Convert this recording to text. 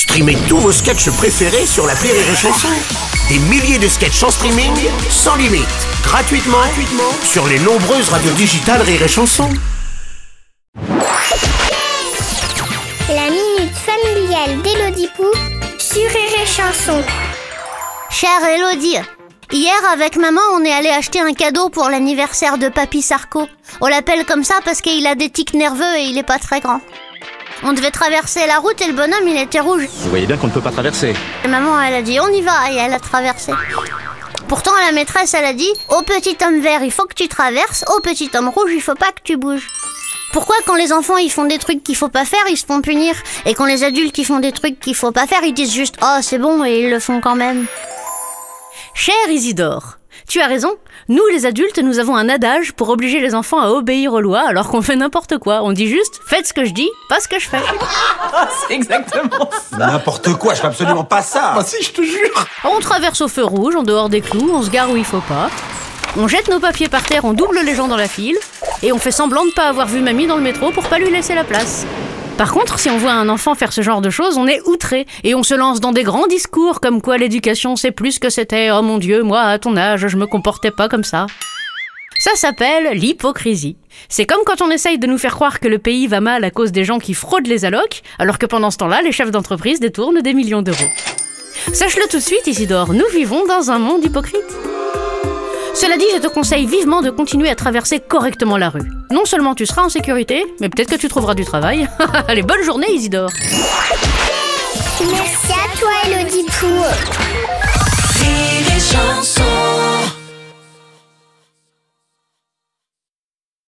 Streamez tous vos sketchs préférés sur la Rire et Chanson. Des milliers de sketchs en streaming, sans limite, gratuitement, gratuitement sur les nombreuses radios digitales Rire et Chanson. La minute familiale d'Élodie Pou sur Rire et Chanson. Chère Elodie, hier avec maman on est allé acheter un cadeau pour l'anniversaire de Papy Sarko. On l'appelle comme ça parce qu'il a des tics nerveux et il est pas très grand. On devait traverser la route et le bonhomme il était rouge. Vous voyez bien qu'on ne peut pas traverser. Et maman elle a dit on y va et elle a traversé. Pourtant la maîtresse elle a dit au petit homme vert il faut que tu traverses, au petit homme rouge il faut pas que tu bouges. Pourquoi quand les enfants ils font des trucs qu'il faut pas faire, ils se font punir? Et quand les adultes ils font des trucs qu'il faut pas faire, ils disent juste "Oh, c'est bon" et ils le font quand même. Cher Isidore, tu as raison. Nous, les adultes, nous avons un adage pour obliger les enfants à obéir aux lois alors qu'on fait n'importe quoi. On dit juste faites ce que je dis, pas ce que je fais. C'est exactement ça. N'importe quoi, je fais absolument pas ça. Ah si, je te jure. On traverse au feu rouge, en dehors des clous, on se gare où il faut pas. On jette nos papiers par terre, on double les gens dans la file. Et on fait semblant de pas avoir vu mamie dans le métro pour pas lui laisser la place. Par contre, si on voit un enfant faire ce genre de choses, on est outré et on se lance dans des grands discours comme quoi l'éducation c'est plus que c'était. Oh mon dieu, moi à ton âge, je me comportais pas comme ça. Ça s'appelle l'hypocrisie. C'est comme quand on essaye de nous faire croire que le pays va mal à cause des gens qui fraudent les allocs, alors que pendant ce temps-là, les chefs d'entreprise détournent des millions d'euros. Sache-le tout de suite, Isidore, nous vivons dans un monde hypocrite. Cela dit, je te conseille vivement de continuer à traverser correctement la rue. Non seulement tu seras en sécurité, mais peut-être que tu trouveras du travail. Allez, bonne journée, Isidore. Merci à toi Élodie Pou.